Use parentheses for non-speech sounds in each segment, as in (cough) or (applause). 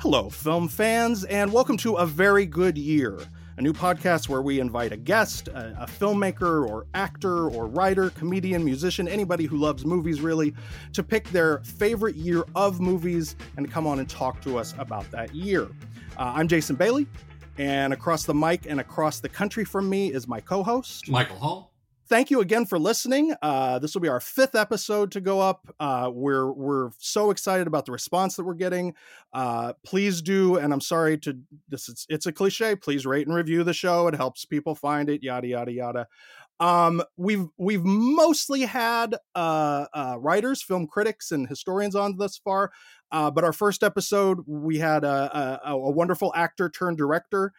Hello, film fans, and welcome to A Very Good Year, a new podcast where we invite a guest, a, a, filmmaker, or actor, or writer, comedian, musician, anybody who loves movies really, to pick their favorite year of movies and come on and talk to us about that year. Uh, I'm Jason Bailey, and across the mic and across the country from me is my co host, Michael Hall thank you again for listening. Uh, this will be our fifth episode to go up. Uh, we're we're so excited about the response that we're getting. Uh, please do, and I'm sorry to this. It's, it's a cliche. Please rate and review the show. It helps people find it. Yada yada yada. Um, we've we've mostly had uh, uh, writers, film critics, and historians on thus far. Uh, but our first episode, we had a, a, a wonderful actor turned director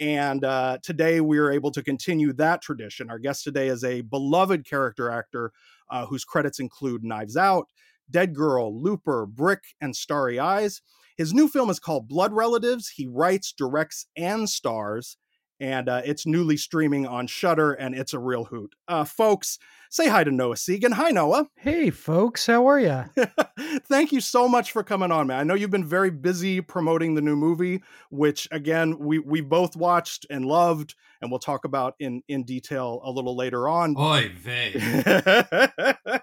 and uh, today we are able to continue that tradition. Our guest today is a beloved character actor uh, whose credits include Knives Out, Deadgirl, Looper, Brick, and Starry Eyes. His new film is called Blood Relatives. He writes, directs, and stars and uh, it's newly streaming on Shudder, and it's a real hoot. Uh, folks, say hi to Noah Segan. Hi, Noah. Hey, folks, how are you? (laughs) Thank you so much for coming on, man. I know you've been very busy promoting the new movie, which again we we both watched and loved, and we'll talk about in in detail a little later on. Oy vey. (laughs)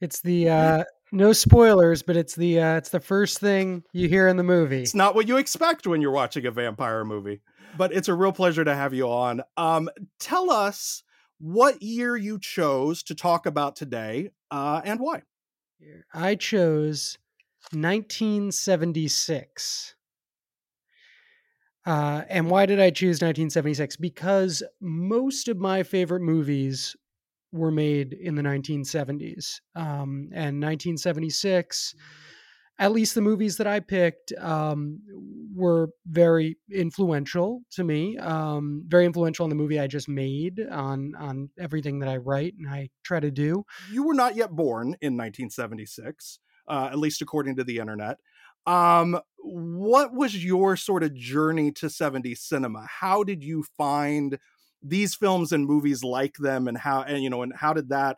it's the uh no spoilers, but it's the uh, it's the first thing you hear in the movie. It's not what you expect when you're watching a vampire movie but it's a real pleasure to have you on. Um, tell us what year you chose to talk about today uh, and why. I chose 1976. Uh, and why did I choose 1976? Because most of my favorite movies were made in the 1970s. Um, and 1976 at least the movies that I picked um, were very influential to me. Um, very influential on the movie I just made, on on everything that I write and I try to do. You were not yet born in 1976, uh, at least according to the internet. Um, what was your sort of journey to 70s cinema? How did you find these films and movies like them, and how and you know, and how did that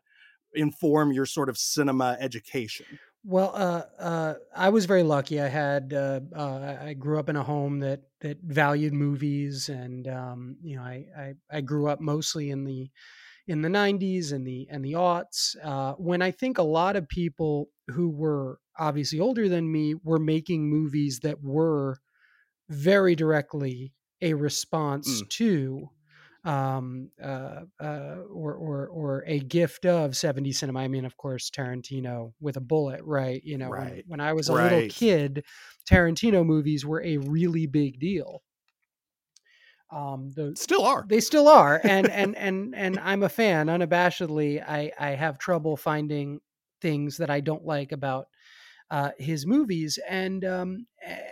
inform your sort of cinema education? Well, uh, uh, I was very lucky. I had uh, uh, I grew up in a home that that valued movies, and um, you know, I, I, I grew up mostly in the in the '90s and the and the aughts. Uh, when I think a lot of people who were obviously older than me were making movies that were very directly a response mm. to um, uh, uh, or, or, or a gift of 70 cinema. I mean, of course, Tarantino with a bullet, right? You know, right. When, when, I was a right. little kid, Tarantino movies were a really big deal. Um, the, still are. They still are, and (laughs) and and and I'm a fan. Unabashedly, I I have trouble finding things that I don't like about uh, his movies, and um,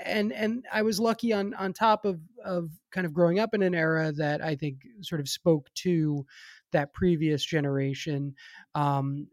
and and I was lucky on on top of of kind of growing up in an era that I think sort of spoke to that previous generation. Um,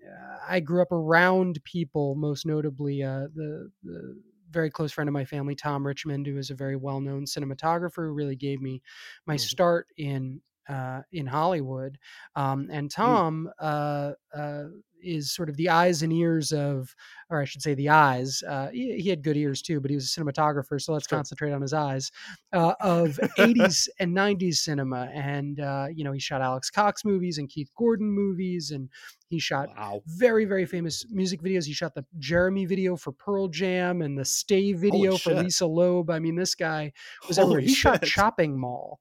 I grew up around people, most notably uh, the the very close friend of my family, Tom Richmond, who is a very well known cinematographer, who really gave me my mm-hmm. start in uh, in Hollywood. Um, and mm. Tom uh, uh, is sort of the eyes and ears of, or I should say, the eyes. Uh, he, he, had good ears too, but he was a cinematographer, so let's sure. concentrate on his eyes uh, of (laughs) 80s and 90s cinema. And uh, you know, he shot Alex Cox movies and Keith Gordon movies, and he shot wow. very, very famous music videos. He shot the Jeremy video for Pearl Jam and the Stay video for Lisa Loeb. I mean, this guy was Holy everywhere. He shit. shot Chopping Mall.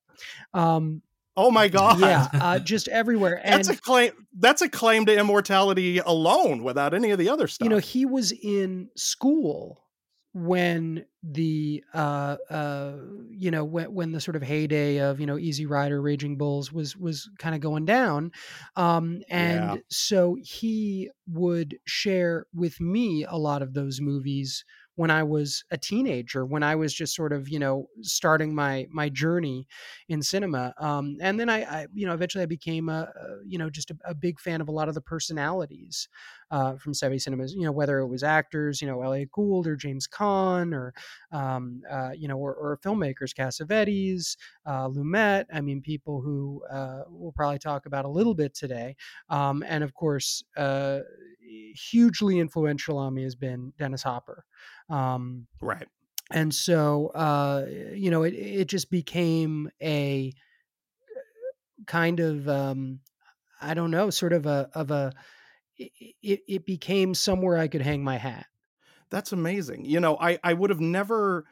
Um, Oh my god! Yeah, uh, just everywhere. (laughs) And that's a claim. That's a claim to immortality alone, without any of the other stuff. You know, he was in school when the uh uh you know when when the sort of heyday of you know easy rider raging bulls was was kind of going down um and yeah. so he would share with me a lot of those movies when I was a teenager, when I was just sort of, you know, starting my my journey in cinema. Um, and then I, I, you know, eventually I became a, a you know, just a, a, big fan of a lot of the personalities uh, from 70 cinemas. You know, whether it was actors, you know, Elliott Gould or James Caan, or um, uh, you know, or, or, filmmakers, Cassavetes, uh, Lumet. I mean, people who uh, we'll probably talk about a little bit today. Um, and of course, uh, hugely influential on me has been Dennis Hopper. Um, right. and so uh, you know it it just became a kind of um, I don't know, sort of a of a it, it became somewhere I could hang my hat. That's amazing. You know, I I would have never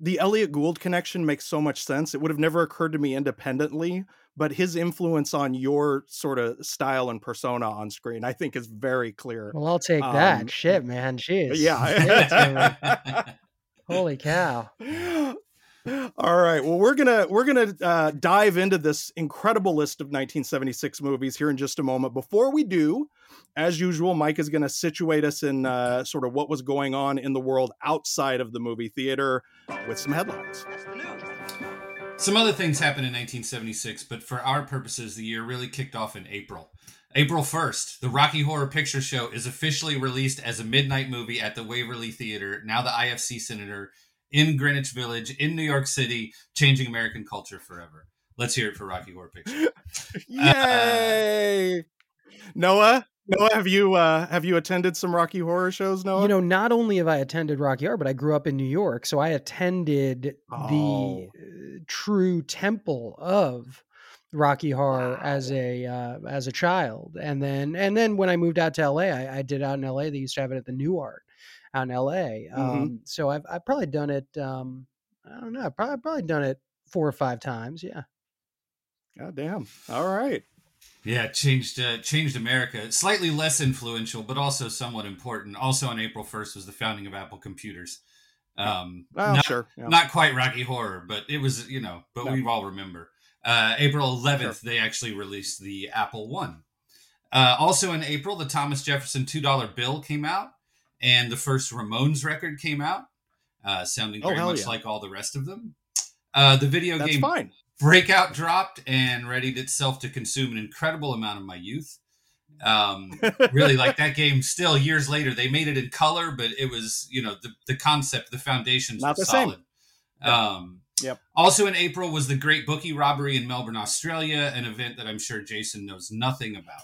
the Elliott Gould connection makes so much sense. It would have never occurred to me independently, but his influence on your sort of style and persona on screen, I think, is very clear. Well, I'll take um, that. Shit, man. Jeez. Yeah. (laughs) Holy cow. All right. Well, we're gonna we're gonna uh, dive into this incredible list of 1976 movies here in just a moment. Before we do, as usual, Mike is going to situate us in uh, sort of what was going on in the world outside of the movie theater with some headlines. Some other things happened in 1976, but for our purposes, the year really kicked off in April. April 1st, the Rocky Horror Picture Show is officially released as a midnight movie at the Waverly Theater, now the IFC Center in Greenwich Village, in New York City, changing American culture forever. Let's hear it for Rocky Horror Picture. (laughs) Yay! Uh, Noah, Noah, have you uh, have you attended some Rocky Horror shows? Noah, you know, not only have I attended Rocky Horror, but I grew up in New York, so I attended oh. the uh, true temple of Rocky Horror wow. as a uh, as a child, and then and then when I moved out to LA, I, I, did out in LA. They used to have it at the New Art out in LA. Mm-hmm. Um, so I've I've probably done it. Um, I don't know. I've probably probably done it four or five times. Yeah. God damn. All right. Yeah, changed uh, changed America. Slightly less influential, but also somewhat important. Also on April first was the founding of Apple Computers. Um, well, not, sure, yeah. not quite Rocky Horror, but it was you know, but no. we all remember. Uh, April 11th, sure. they actually released the Apple One. Uh, also in April, the Thomas Jefferson two dollar bill came out, and the first Ramones record came out, uh, sounding oh, very oh, much yeah. like all the rest of them. Uh, the video That's game fine. Breakout dropped and readied itself to consume an incredible amount of my youth. Um, really, like that game. Still, years later, they made it in color, but it was you know the the concept, the foundations not the solid. Same. Um, Yep. Also in April was the Great Bookie Robbery in Melbourne, Australia, an event that I'm sure Jason knows nothing about.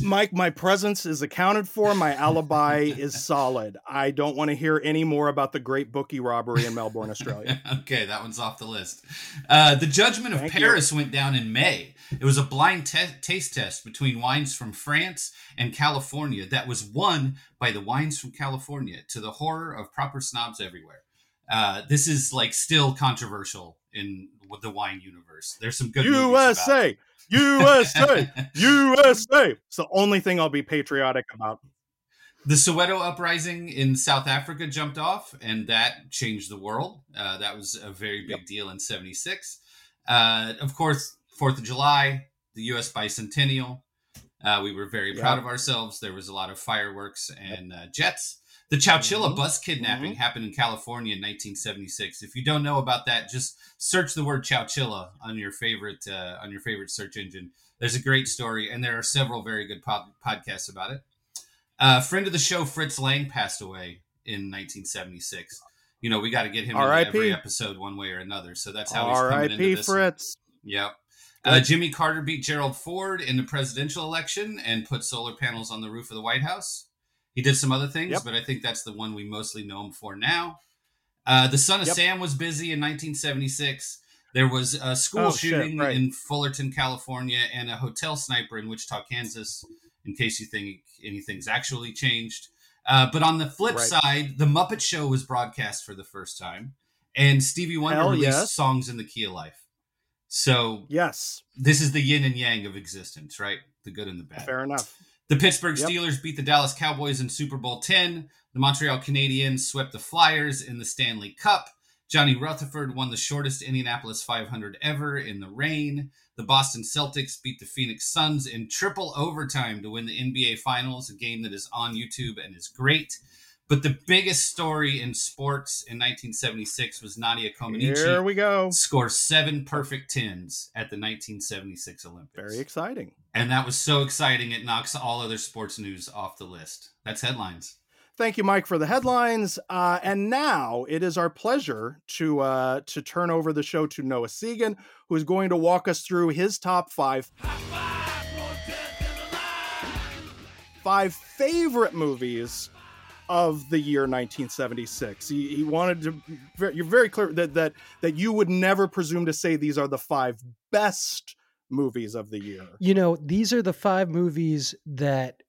Mike, my presence is accounted for. My alibi is solid. I don't want to hear any more about the Great Bookie robbery in Melbourne, Australia. (laughs) okay, that one's off the list. Uh, the Judgment of Thank Paris you. went down in May. It was a blind te- taste test between wines from France and California that was won by the wines from California to the horror of proper snobs everywhere. Uh, this is like still controversial in the wine universe. There's some good USA. USA, USA. It's the only thing I'll be patriotic about. The Soweto uprising in South Africa jumped off, and that changed the world. Uh, that was a very big yep. deal in '76. Uh, of course, Fourth of July, the U.S. bicentennial. Uh, we were very yep. proud of ourselves. There was a lot of fireworks and uh, jets. The Chowchilla mm-hmm. bus kidnapping mm-hmm. happened in California in 1976. If you don't know about that, just search the word Chowchilla on your favorite uh, on your favorite search engine. There's a great story, and there are several very good pod- podcasts about it. A uh, friend of the show, Fritz Lang, passed away in 1976. You know, we got to get him in every episode one way or another. So that's how he's coming into this. Fritz. One. Yep. Uh, Jimmy Carter beat Gerald Ford in the presidential election and put solar panels on the roof of the White House. He did some other things, yep. but I think that's the one we mostly know him for now. Uh, the Son of yep. Sam was busy in 1976. There was a school oh, shooting shit, right. in Fullerton, California, and a hotel sniper in Wichita, Kansas. In case you think anything's actually changed. Uh, but on the flip right. side, the Muppet Show was broadcast for the first time, and Stevie Wonder Hell released yes. songs in the key of life. So yes, this is the yin and yang of existence, right? The good and the bad. Fair enough. The Pittsburgh yep. Steelers beat the Dallas Cowboys in Super Bowl 10. The Montreal Canadiens swept the Flyers in the Stanley Cup. Johnny Rutherford won the shortest Indianapolis 500 ever in the rain. The Boston Celtics beat the Phoenix Suns in triple overtime to win the NBA Finals, a game that is on YouTube and is great. But the biggest story in sports in 1976 was Nadia Comaneci. Here we go. Score seven perfect tens at the 1976 Olympics. Very exciting. And that was so exciting, it knocks all other sports news off the list. That's headlines. Thank you, Mike, for the headlines. Uh, and now it is our pleasure to uh, to turn over the show to Noah Segan, who is going to walk us through his top five five favorite movies of the year 1976. He, he wanted to. You're very clear that that that you would never presume to say these are the five best movies of the year. You know, these are the five movies that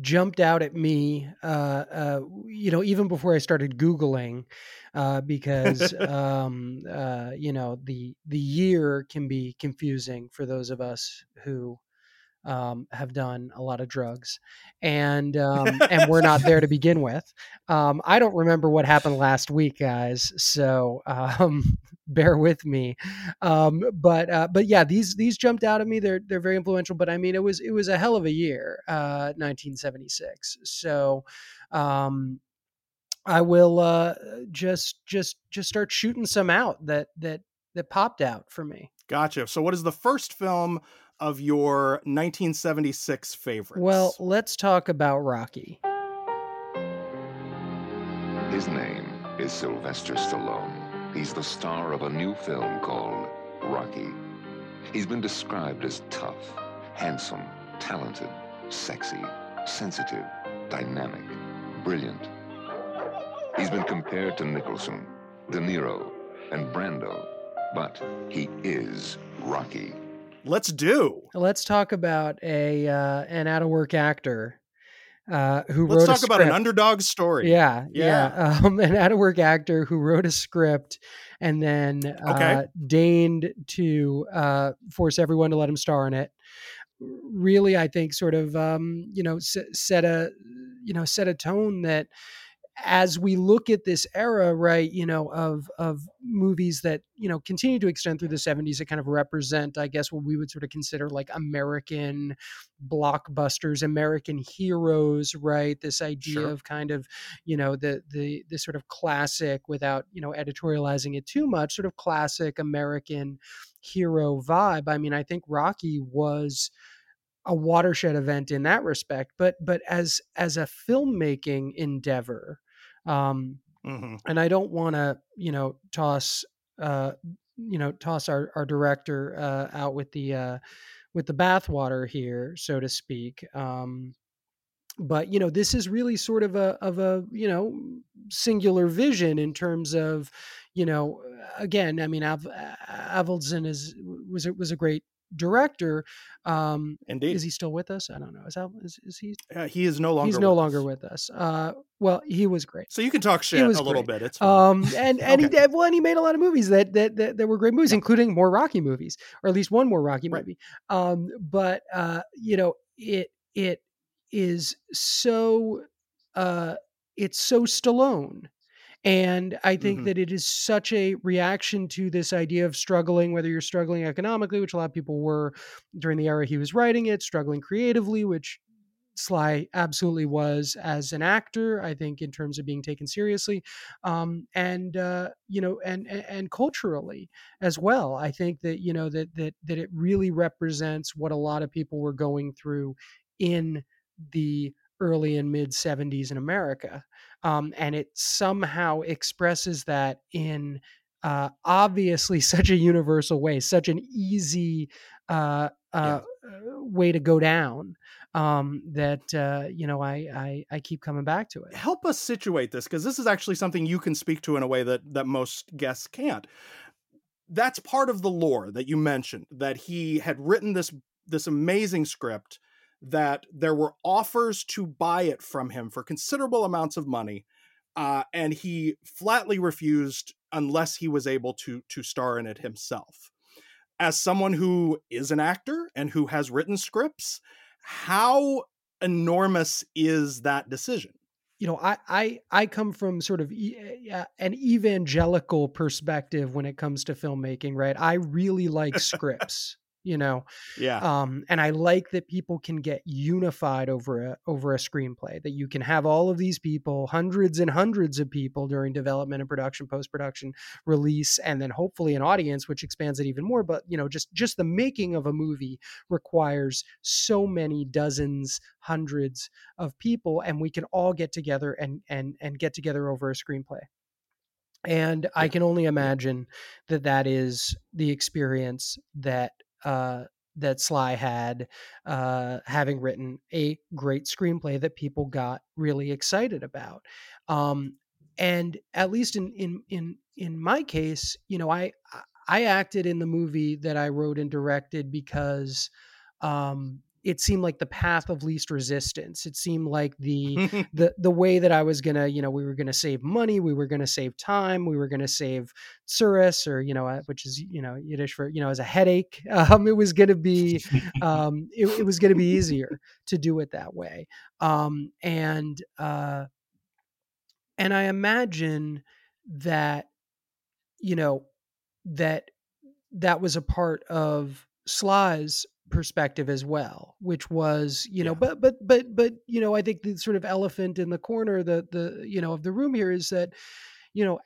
jumped out at me uh, uh, you know even before i started googling uh, because (laughs) um, uh, you know the the year can be confusing for those of us who um, have done a lot of drugs, and um, and we're not there to (laughs) begin with. Um, I don't remember what happened last week, guys. So um, (laughs) bear with me. Um, but uh, but yeah, these these jumped out at me. They're they're very influential. But I mean, it was it was a hell of a year, uh, 1976. So. Um, I will uh, just just just start shooting some out that that that popped out for me. Gotcha. So, what is the first film of your 1976 favorites? Well, let's talk about Rocky. His name is Sylvester Stallone. He's the star of a new film called Rocky. He's been described as tough, handsome, talented, sexy, sensitive, dynamic, brilliant. He's been compared to Nicholson, De Niro, and Brando, but he is Rocky. Let's do. Let's talk about a uh, an out of work actor uh, who Let's wrote. talk a about an underdog story. Yeah, yeah. (laughs) Um, an out of work actor who wrote a script and then uh, Okay. deigned to uh, force everyone to let him star in it. Really, I think sort of um, you know set a you know set a tone that as we look at this era right you know of of movies that you know continue to extend through the 70s that kind of represent i guess what we would sort of consider like american blockbusters american heroes right this idea Sure. of kind of you know the the the sort of classic without you know editorializing it too much sort of classic american hero vibe i mean i think rocky was a watershed event in that respect but but as as a filmmaking endeavor um hmm and i don't want to you know toss uh you know toss our our director uh out with the uh with the bathwater here so to speak um but you know this is really sort of a of a you know singular vision in terms of you know again i mean Av- Avildsen is was it was a great director um Indeed. is he still with us i don't know is, Av- is, is he Uh, he is no longer. he's no with longer us. with us uh well he was great So you can talk shit a was little bit. It's fine. um and and he Okay. did well and he made a lot of movies that that that, that were great movies Yeah. including more rocky movies or at least one more rocky Right. movie um but uh you know it it is so uh it's so stallone and i think Mhm. that it is such a reaction to this idea of struggling whether you're struggling economically which a lot of people were during the era he was writing it struggling creatively which Sly absolutely was as an actor. I think in terms of being taken seriously, um, and uh, you know, and, and and culturally as well. I think that you know that that that it really represents what a lot of people were going through in the early and mid 70s in America, um, and it somehow expresses that in uh, obviously (laughs) such a universal way, such an easy uh, uh, uh, way to go down um, that uh, you know I, I I keep coming back to it. help us situate this because this is actually something you can speak to in a way that that most guests can't that's part of the lore that you mentioned that he had written this this amazing script that there were offers to buy it from him for considerable amounts of money uh, and he flatly refused unless he was able to to star in it himself as someone who is an actor and who has written scripts how enormous is that decision You know, I I I come from sort of e- uh, an evangelical perspective when it comes to filmmaking, right? I really like scripts. You know, yeah um, and I like that people can get unified over a over a screenplay. That you can have all of these people, hundreds and hundreds of people during development and production, post production, release, and then hopefully an audience, which expands it even more. But you know, just just the making of a movie requires so many dozens, hundreds of people, and we can all get together and and and get together over a screenplay. And I can only imagine that that is the experience that uh, that Sly had, uh, having written a great screenplay that people got really excited about. Um, and at least in in in in my case, you know, I I acted in the movie that I wrote and directed because um, it seemed like the path of least resistance. It seemed like the (laughs) the the way that I was gonna, you know, we were gonna save money, we were gonna save time, we were gonna save tsuris, or you know, uh, which is you know Yiddish for you know as a headache. (laughs) Um, it was gonna be, um, it, it was gonna be easier to do it that way. Um, and uh, and I imagine that you know that that was a part of Sly's perspective as well which was you know Yeah. but but but but you know i think the sort of elephant in the corner the the you know of the room here is that you know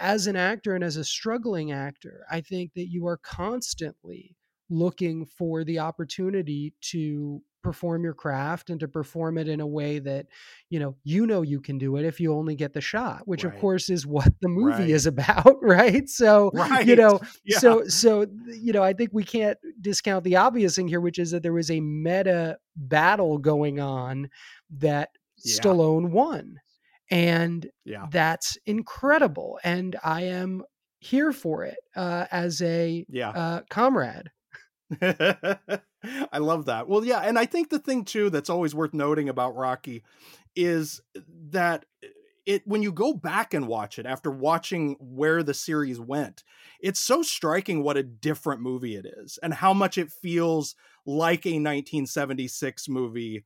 as an actor and as a struggling actor i think that you are constantly looking for the opportunity to perform your craft and to perform it in a way that you know you know you can do it if you only get the shot which of course is what the movie Right. is about (laughs) right so right. you know (laughs) yeah. so so you know i think we can't discount the obvious thing here which is that there was a meta battle going on that Yeah. stallone won and yeah. that's incredible and i am here for it uh, as a Yeah. uh, comrade (laughs) I love that. Well, yeah, and I think the thing too that's always worth noting about Rocky is that it when you go back and watch it after watching where the series went, it's so striking what a different movie it is and how much it feels like a 1976 movie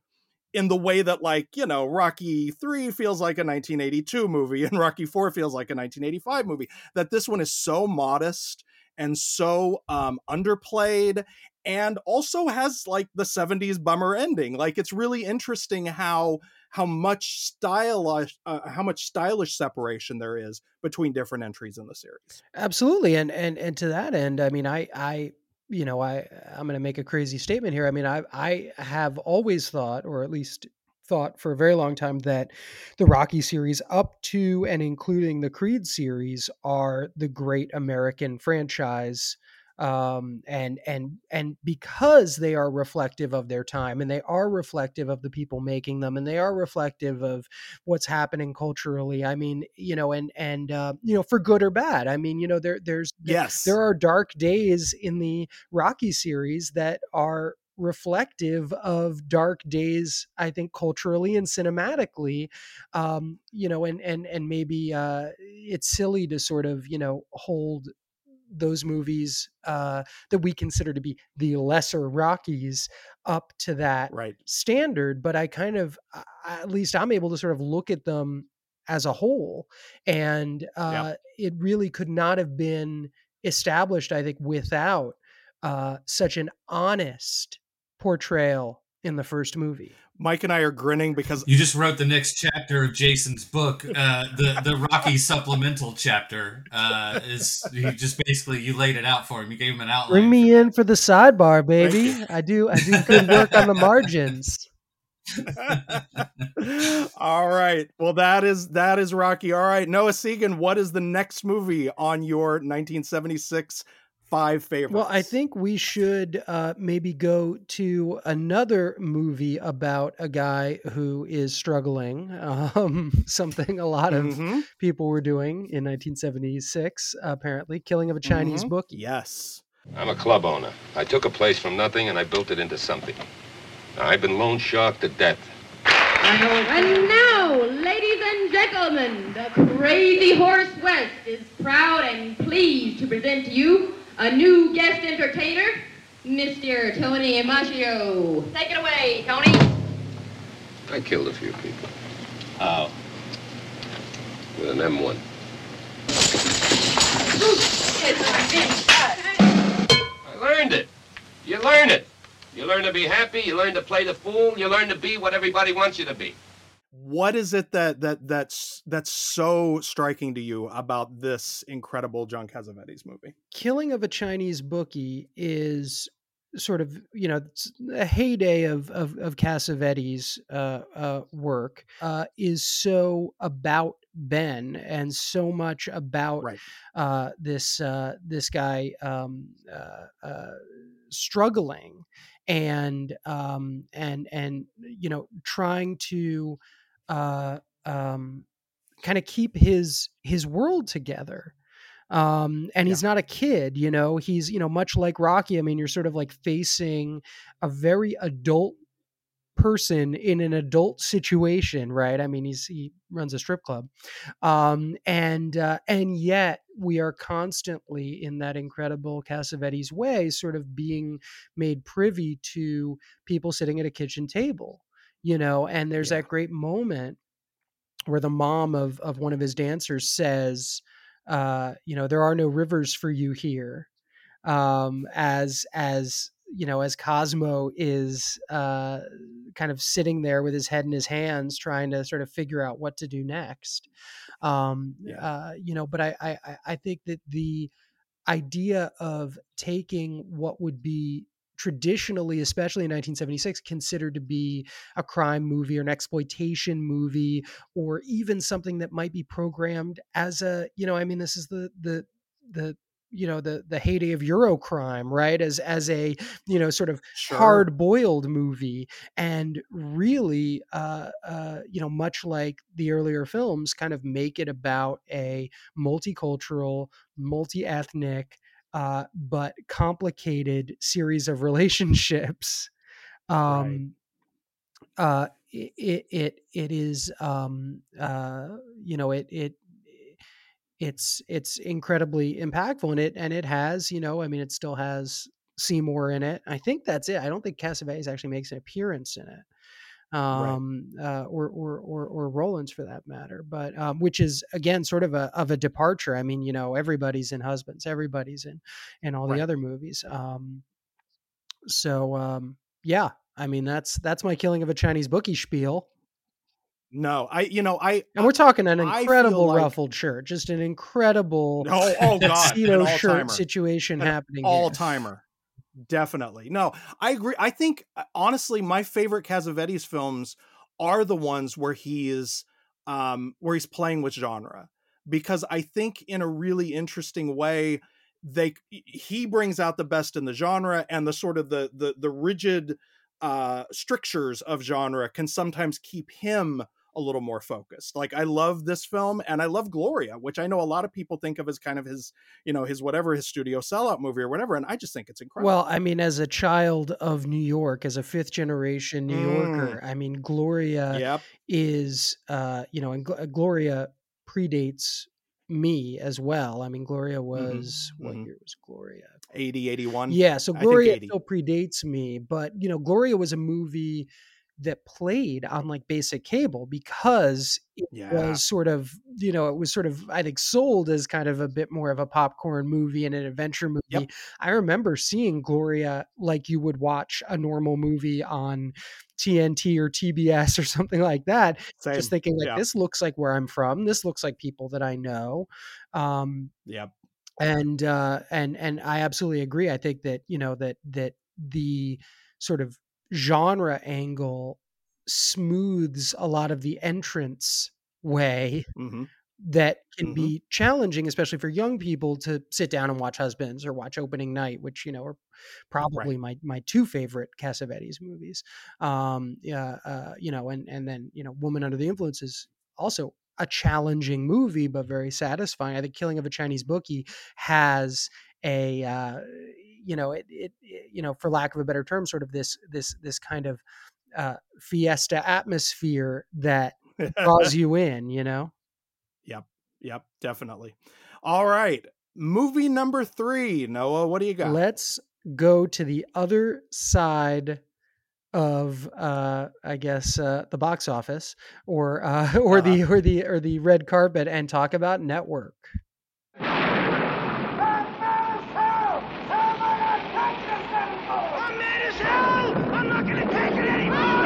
in the way that like, you know, Rocky 3 feels like a 1982 movie and Rocky 4 feels like a 1985 movie. That this one is so modest and so um underplayed and also has like the 70s bummer ending like it's really interesting how how much stylish uh, how much stylish separation there is between different entries in the series. Absolutely and and and to that end i mean i i you know i i'm going to make a crazy statement here. I mean i i have always thought or at least thought for a very long time that the rocky series up to and including the creed series are the great american franchise um and and and because they are reflective of their time and they are reflective of the people making them and they are reflective of what's happening culturally i mean you know and and uh, you know for good or bad i mean you know there there's yes. there are dark days in the Rocky series that are reflective of dark days i think culturally and cinematically um you know and and and maybe uh it's silly to sort of you know hold those movies uh that we consider to be the lesser rockies up to that right. standard but i kind of at least i'm able to sort of look at them as a whole and uh it really could not have been established i think without uh such an honest portrayal in the first movie mike and i are grinning because You just wrote the next chapter of Jason's book, uh, the the Rocky supplemental chapter. Uh, is you just basically you laid it out for him. You gave him an outline. bring me in for the sidebar baby i do i do good work on the margins (laughs) all right well that is that is rocky all right noah Segan, what is the next movie on your 1976 five favorites Well, I think we should uh, maybe go to another movie about a guy who is struggling. Um, (laughs) something a lot of Mhm. people were doing in 1976, apparently, killing of a Chinese Mhm. bookie. yes I'm a club owner. I took a place from nothing and I built it into something. I've been loan shark to death. And now, ladies and gentlemen, the Crazy Horse West is proud and pleased to present to you a new guest entertainer, Mr. Tony Machio. Take it away, Tony. I killed a few people Oh, with an M1. I learned it. You learn it. You learn to be happy. You learn to play the fool. You learn to be what everybody wants you to be. What is it that that that's that's so striking to you about this incredible John Cassavetes movie? Killing of a Chinese bookie is sort of you know a heyday of of, of Cassavetes' uh, uh, work uh, is so about Ben and so much about Right. uh, this uh, this guy um, uh, uh, struggling and um, and and you know trying to uh, um, kind of keep his his world together um and he's not a kid you know? He's you know much like rocky i mean you're sort of like facing a very adult person in an adult situation right? I mean he's he runs a strip club um and uh, and yet we are constantly in that incredible cassavetes way sort of being made privy to people sitting at a kitchen table you know and there's Yeah. that great moment where the mom of of one of his dancers says uh you know there are no rivers for you here um as as you know as cosmo is uh kind of sitting there with his head in his hands trying to sort of figure out what to do next um Yeah. uh you know but i i I- i think that the idea of taking what would be traditionally especially in 1976 considered to be a crime movie or an exploitation movie or even something that might be programmed as a you know i mean this is the the the you know the the heyday of eurocrime right as as a you know sort of Sure. hard boiled movie and really uh uh you know much like the earlier films kind of make it about a multicultural multi-ethnic uh but complicated series of relationships (laughs) um uh it it it, it is um uh you know it it it's it's incredibly impactful and it and it has you know i mean it still has seymour in it. I think that's it. I don't think cassavetes actually makes an appearance in it um uh or or or, or Rowlands for that matter but um which is again sort of a of a departure i mean you know everybody's in husbands everybody's in in all Right. the other movies um so um yeah i mean that's that's my killing of a chinese bookie spiel No, I you know I and we're talking an incredible like- ruffled shirt just an incredible oh oh (laughs) god, tuxedo all shirt situation happening all timer. Definitely. No, I agree. I think uh, honestly, my favorite Cassavetes films are the ones where he is um where he's playing with genre because I think in a really interesting way they he brings out the best in the genre and the sort of the the the rigid uh strictures of genre can sometimes keep him a little more focused. Like I love this film and I love Gloria, which I know a lot of people think of as kind of his, you know, his whatever his studio sellout movie or whatever and I just think it's incredible. Well, I mean, as a child of New York, as a fifth generation New Yorker, I mean, Gloria yep. is, uh, you know, and Gl- Gloria predates me as well. I mean, Gloria was what mhm. year was Gloria? 80 81. Yeah, so Gloria still predates me, but you know, Gloria was a movie that played on like basic cable because it Yeah. was sort of, you know, it was sort of I think sold as kind of a bit more of a popcorn movie and an adventure movie. Yep. I remember seeing Gloria like you would watch a normal movie on TNT or TBS (laughs) or something like that Same. just thinking like Yeah. this looks like where I'm from. This looks like people that I know. Um, Yep. and uh, and and I absolutely agree. I think that you know that that the sort of genre angle smooths a lot of the entrance way Mhm. that can Mhm. be challenging, especially for young people to sit down and watch Husbands or watch Opening Night, which you know are probably my my two favorite Cassavetes movies. Um, yeah, uh, you know, and and then you know, Woman Under the Influence is also a challenging movie, but very satisfying. I think Killing of a Chinese Bookie has a uh, you know it, it it you know for lack of a better term, sort of this this this kind of uh, fiesta atmosphere that draws (laughs) you in. You know. Yep, yep definitely. All right. Movie number 3. Noah, what do you got? Let's go to the other side of uh I guess uh the box office or uh (laughs) or the or the or the red carpet and talk about network. I'm mad as hell! I'm not gonna take it anymore!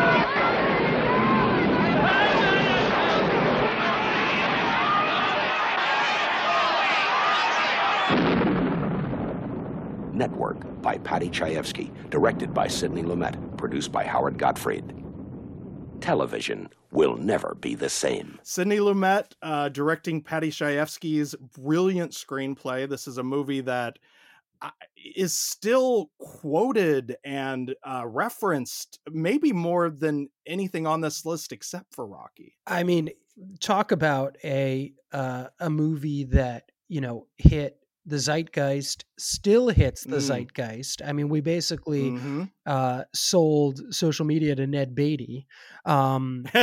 Network by Paddy Chayefsky, directed by Sidney Lumet, produced by Howard Gottfried. Television will never be the same. Sidney Lumet uh, directing Paddy Chayefsky's brilliant screenplay. This is a movie that uh, still quoted and uh, referenced maybe more than anything on this list except for Rocky. I mean, talk about a uh, a movie that you know hit the zeitgeist, still hits the Mm. zeitgeist. I mean, we basically Mhm. uh, sold social media to Ned Beatty. Um, (laughs)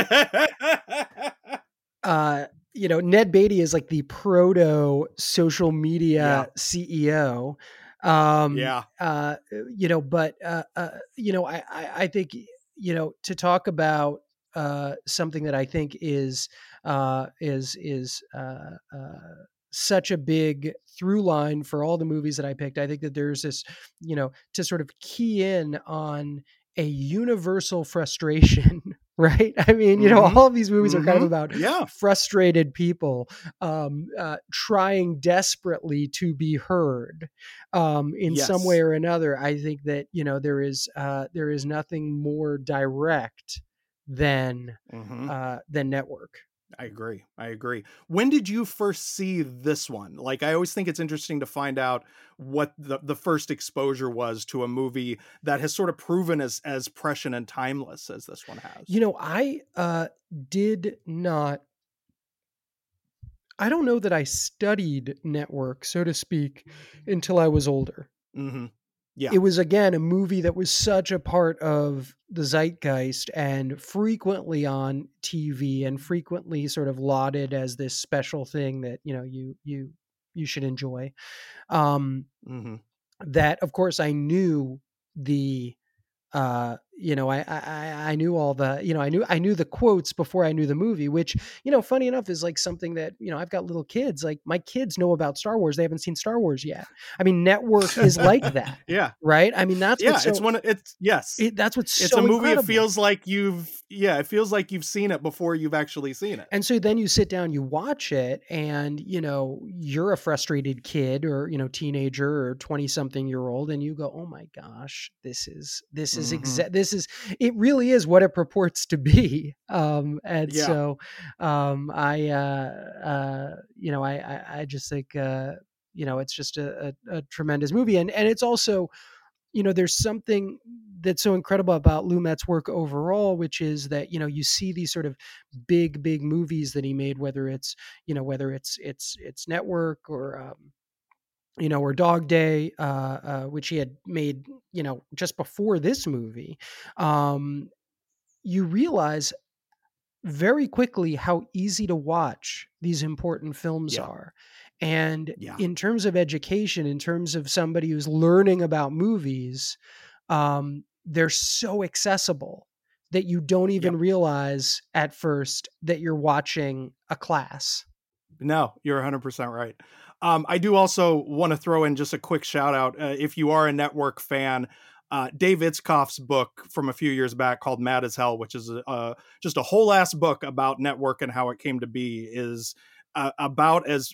uh, you know, Ned Beatty is like the proto social media CEO. Um, yeah. uh, you know, but uh, uh, you know, I, I, I think you know to talk about uh, something that I think is uh, is is uh, uh, such a big through line for all the movies that I picked. I think that there's this, you know, to sort of key in on a universal frustration, (laughs) right? I mean, you know, Mhm. all of these movies are kind of Mhm. about Yeah. frustrated people um, uh, trying desperately to be heard um, in some way or another. I think that you know there is uh, there is nothing more direct than Mhm. uh, than network. I agree. I agree. When did you first see this one? Like, I always think it's interesting to find out what the, the first exposure was to a movie that has sort of proven as as prescient and timeless as this one has. You know, I uh, did not. I don't know that I studied network, so to speak, until I was older. hmm Yeah. It was again a movie that was such a part of the zeitgeist and frequently on TV and frequently sort of lauded as this special thing that you know you you you should enjoy. Um, hmm that of course I knew the uh you know I, I I- knew all the you know i knew i knew the quotes before i knew the movie which you know funny enough is like something that you know i've got little kids like my kids know about star wars they haven't seen star wars yet i mean network is like (laughs) that Yeah. right i mean that's Yeah. what's it's so, one. It's yes. it, that's what's it's so a movie. incredible. It feels like you've. Yeah. It feels like you've seen it before you've actually seen it. and so then you sit down you watch it and you know you're a frustrated kid or you know teenager or 20 something year old and you go oh my gosh this is this is Mhm. exa- this is it really is what it purports to be (laughs) um and Yeah. so um i uh uh you know i i, I just think uh you know it's just a, a, a tremendous movie and and it's also you know there's something that's so incredible about Lumet's work overall which is that you know you see these sort of big big movies that he made whether it's you know whether it's it's it's network or um you know or dog day uh, uh which he had made you know just before this movie um you realize very quickly how easy to watch these important films Yeah. are and Yeah. in terms of education in terms of somebody who's learning about movies um, they're so accessible that you don't even realize at first that you're watching a class No, you're 100% right. Um, I do also want to throw in just a quick shout out. Uh, if you are a network fan, uh, Dave Itzkoff's book from a few years back called Mad as Hell, which is uh, just a whole ass book about network and how it came to be, is uh, about as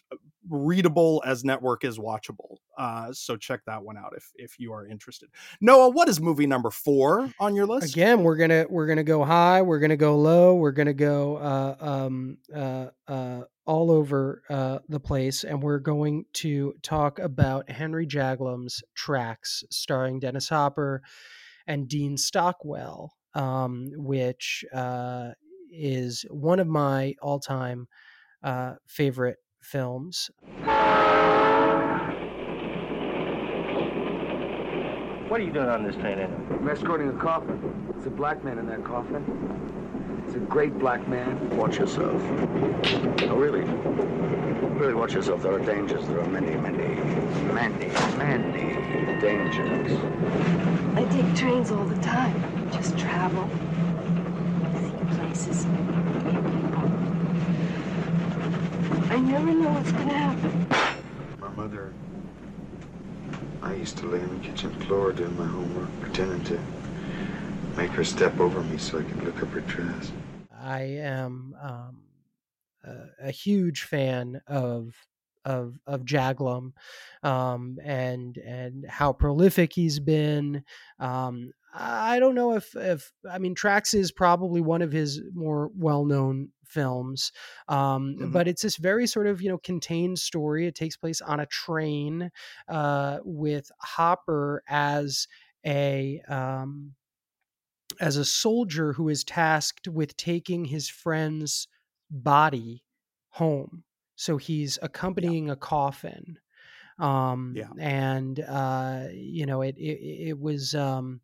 readable as network is watchable. Uh, so check that one out if if you are interested. Noah, what is movie number four on your list? again we're gonna we're gonna go high we're gonna go low we're gonna go uh, um, uh, uh, all over uh, the place and we're going to talk about henry jaglom's tracks starring dennis hopper and dean stockwell um, which uh, is one of my all-time uh, favorite films What are you doing on this train anyway? I'm escorting a coffin. It's a black man in that coffin. It's a great black man. Watch yourself. Oh, really. Really watch yourself. There are dangers. There are many, many, many, many dangers. I take trains all the time. Just travel. See places. meet people. I never know what's gonna happen. My mother. I used to lay on the kitchen floor doing my homework, pretending to make her step over me so I could look up her dress. I am um, a, a huge fan of of of Jaglom um, and and how prolific he's been. Um, I don't know if if I mean Tracks is probably one of his more well known films, um, Mhm. but it's this very sort of you know contained story. It takes place on a train uh, with Hopper as a um, as a soldier who is tasked with taking his friend's body home. So he's accompanying a coffin. Um, Yeah. and uh, you know, it it, it was um,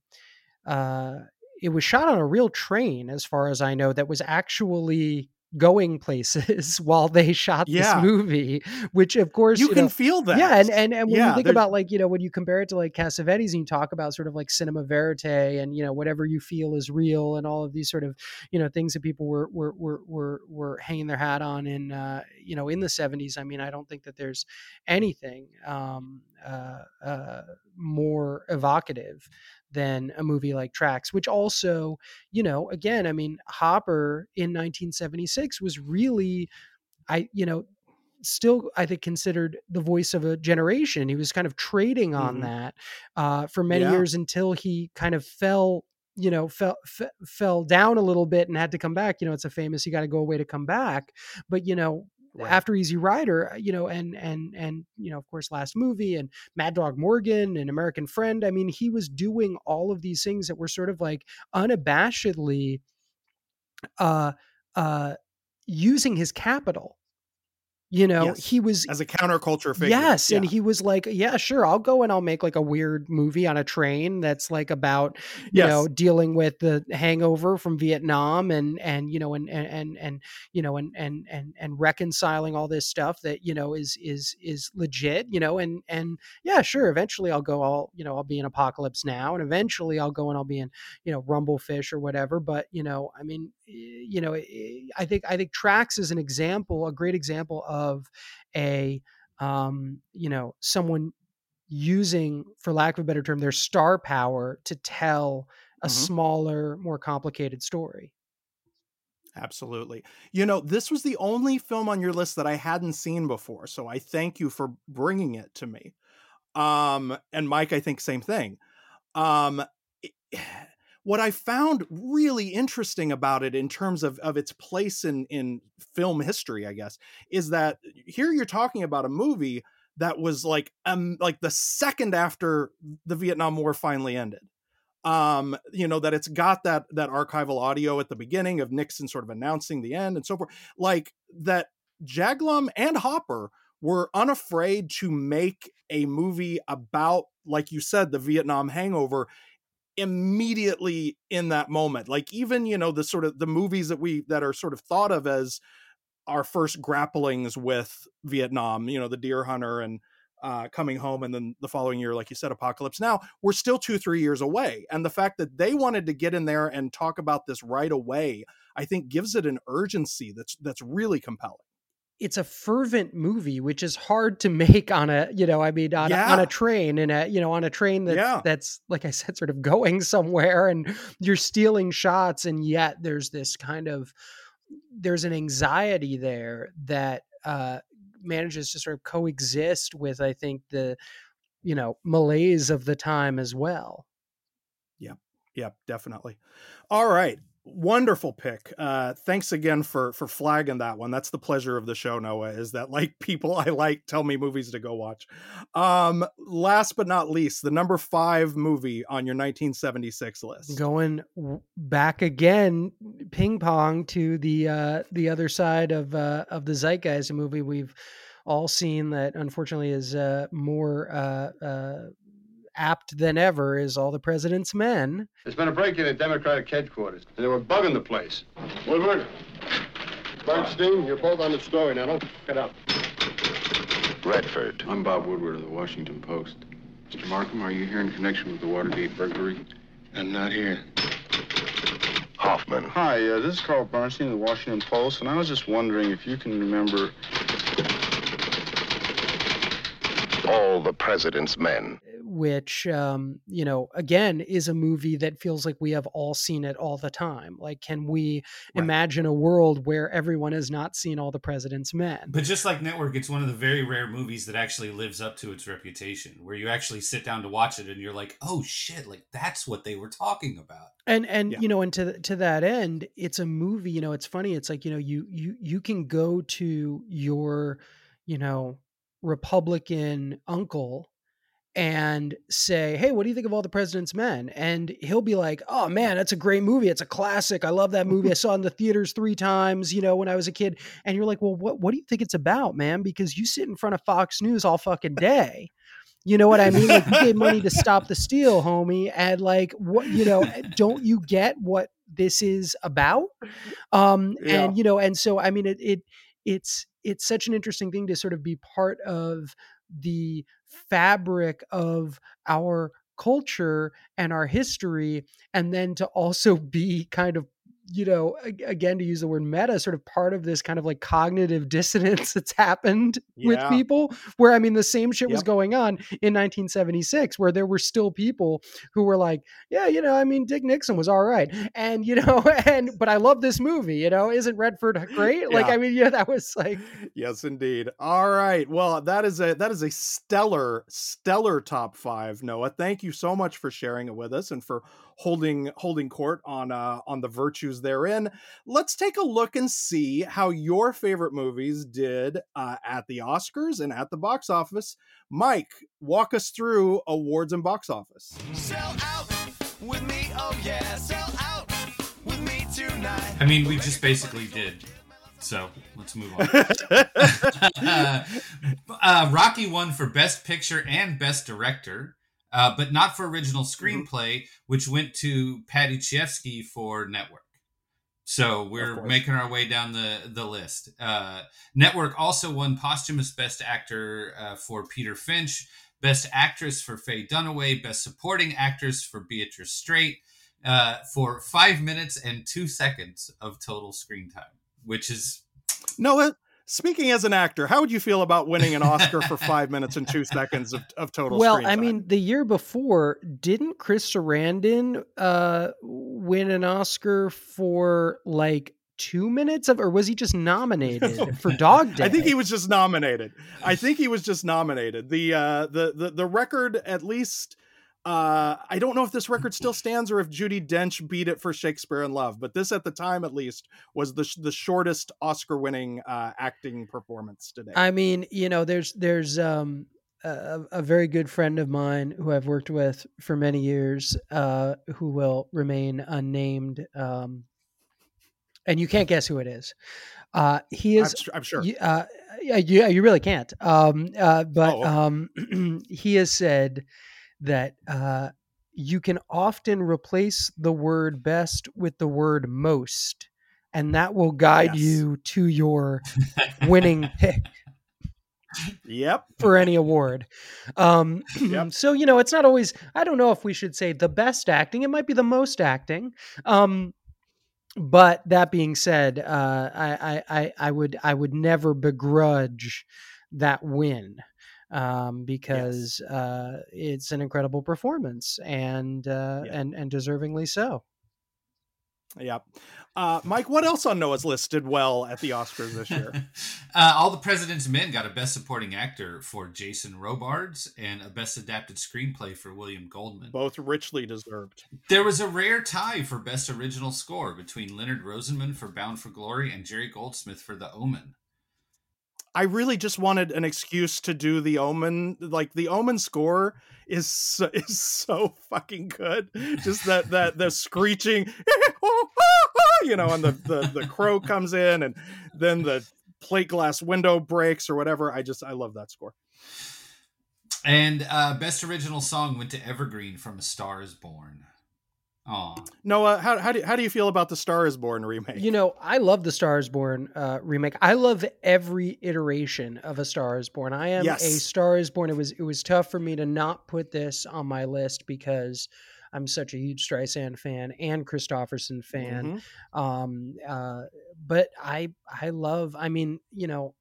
uh, it was shot on a real train, as far as I know, that was actually going places (laughs) while they shot Yeah. this movie. Which, of course, You can know, feel that. Yeah, and and, and when Yeah, you think there's- about like you know when you compare it to like Cassavetes and you talk about sort of like cinema verite and you know whatever you feel is real and all of these sort of you know things that people were were were were, were hanging their hat on in uh, you know in the 70s. I mean, I don't think that there's anything um, uh, uh, more evocative than a movie like Tracks, which also, you know, again, I mean, Hopper in 1976 was really, I, you know, still I think considered the voice of a generation. He was kind of trading on Mhm. that uh, for many Yeah. years until he kind of fell. You know, fell f- fell down a little bit and had to come back. You know, it's a famous "you got to go away to come back." But you know, Right. after Easy Rider, uh, you know, and and and you know, of course, last movie and Mad Dog Morgan and American Friend. I mean, he was doing all of these things that were sort of like unabashedly uh uh using his capital. You know, Yes. he was as a counterculture figure. Yes, and he was like, "Yeah, sure, I'll go and I'll make like a weird movie on a train that's like about you Yes. know dealing with the hangover from Vietnam and and you know and and and, and you know and and and and reconciling all this stuff that you know is is is legit, you know, and and yeah, sure, eventually I'll go, I'll you know I'll be in Apocalypse Now, and eventually I'll go and I'll be in you know Rumblefish or whatever. But you know, I mean, you know, eh, I think I think Tracks is an example, a great example of a um, you know someone using for lack of a better term their star power to tell a Mhm. smaller more complicated story Absolutely. You know, this was the only film on your list that I hadn't seen before, so I thank you for bringing it to me. Um, and Mike, I think same thing. Um, it- what I found really interesting about it in terms of of its place in in film history, I guess, is that here you're talking about a movie that was like um like the second after the Vietnam War finally ended. Um you know that it's got that that archival audio at the beginning of nixon sort of announcing the end and so forth. Like that jaglom and hopper were unafraid to make a movie about like you said the vietnam hangover immediately in that moment like even you know the sort of the movies that we that are sort of thought of as our first grapplings with vietnam you know the deer hunter and uh, coming home and then the following year like you said apocalypse now we're still two three years away and the fact that they wanted to get in there and talk about this right away i think gives it an urgency that's that's really compelling it's a fervent movie which is hard to (laughs) make on a you know i mean on, a, on a train and a you know on a train that's Yeah. that's like i said sort of going (laughs) somewhere and you're stealing shots and yet there's this kind of there's an anxiety there that uh manages to sort of coexist with i think the you know malaise of the time as well Yep. Yep, definitely. All right. Wonderful pick. Uh thanks again for for flagging that one. That's the pleasure of the show, Noah, is that like (laughs) people I like tell me movies to go watch. Um last but not least, the number 5 movie on your 1976 list. going back again ping pong to the uh the other side of uh of the zeitgeist a movie we've all seen that unfortunately is uh more uh uh apt than ever is all the president's men There's been a break-in at Democratic headquarters, and they were bugging the place. Woodward, Bernstein, you're both on the story now. Don't get up. Redford. I'm Bob Woodward of the Washington Post. Mr. Markham, are you here in connection with the Watergate burglary? I'm not here. Hoffman. Hi, uh, this is Carl Bernstein of the Washington Post, and I was just wondering if you can remember. All the President's Men. which um, you know again is a movie that feels like we have all seen it all the time like can we imagine a world where everyone has not seen all the president's men But just like Network, it's one of the very rare movies that actually lives up to its reputation, where you actually sit down to watch it and you're like, "Oh shit! Like that's what they were talking about." and and you know and to to that end it's a movie you know it's funny it's like you know you you you can go to your you know republican uncle and say hey what do you think of all the president's men? And he'll be like oh man that's a great movie. It's a classic. I love that movie. I saw it in the theaters three times you know when i was a kid. And you're like well what what do you think it's about man? Because you sit in front of fox news all fucking day. You know what I mean? Like you gave money to stop the steal, homie, and like what you know, don't you get what this is about? Um Yeah. and you know, and so I mean it it it's it's such an interesting thing to sort of be part of the fabric of our culture and our history and then to also (laughs) be kind of you know again to use the word meta sort of part of this kind of like cognitive (laughs) dissonance that's happened with people where i mean the same shit was going on in 1976 where there were still people who were like yeah you know i mean dick nixon was all right. (laughs) And you know (laughs) and but i love this movie you know? Isn't redford great? Like i mean yeah that was like yes indeed. All right. Well that is a that is a stellar stellar top five noah. Thank you so much for sharing it with us and for holding holding court on uh on the virtues therein let's take a look and see how your favorite movies did uh, at the oscars and at the box office mike walk us through awards and box office Sell out with me, oh yeah, sell out with me tonight. I mean, we just basically did. So let's move on. (laughs) (laughs) uh, Rocky won for Best Picture and Best Director, uh, but not for original screenplay, which went to Paddy Chayefsky for Network. So we're making our way down the the list. Uh, Network also won posthumous Best Actor uh, for Peter Finch, Best Actress for Faye Dunaway, Best Supporting Actress for Beatrice Straight, uh, for five minutes and two seconds of total screen time, which is noah speaking as an actor how would you feel about winning an oscar for (laughs) five minutes and two seconds of, of total well i mean the year before didn't chris sarandon uh win an oscar for like two minutes of or was he just nominated (laughs) for dog day I think he was just nominated. I think he was just nominated. The uh the the, the record at least uh I don't know if this record still (laughs) stands or if Judi Dench beat it for Shakespeare in Love, but this at the time at least was the sh- the shortest Oscar winning uh acting performance today. I mean, you know, there's there's um a, a very good friend of mine who I've worked with for many years, uh, who will remain unnamed. Um, and you can't guess who it is. Uh, he I'm, is. s- I'm sure. Uh, yeah, you, you really can't. Um, uh, but Oh, okay. um, (clears throat) he has said that uh, you can often replace the word best with the word most, and that will guide Yes. you to your (laughs) winning pick Yep. for any award. Um, (clears throat) So you know, it's not always. I don't know if we should say the best acting. It might be the most acting. Um, but that being said, uh, I, I, I, I would, I would never begrudge that win um, because uh, it's an incredible performance and uh, and and deservingly so. Yep. Uh Mike, what else on Noah's list did well at the Oscars this year? (laughs) Uh, All the President's Men got a Best Supporting Actor for Jason Robards and a Best Adapted Screenplay for William Goldman. Both richly deserved. There was a rare tie for Best Original Score between Leonard Rosenman for Bound for Glory and Jerry Goldsmith for The Omen. I really just wanted an excuse to do the Omen. Like the Omen score is so, (laughs) is so fucking good. Just that that the screeching, (laughs) you know, and the the the crow comes in, and then the plate glass window breaks or whatever. I just I love that score. And uh, Best Original Song went to Evergreen from A Star Is Born. Aw. Noah, how how do how do you feel about the Star Is Born remake? You know, I love the Star is Born uh, remake. I love every iteration of A Star is Born. I am Yes. a Star is Born. It was it was tough for me to not put this on my list because I'm such a huge Streisand fan and Kristofferson fan. Mm-hmm. Um, uh, but I I love. I mean, you know,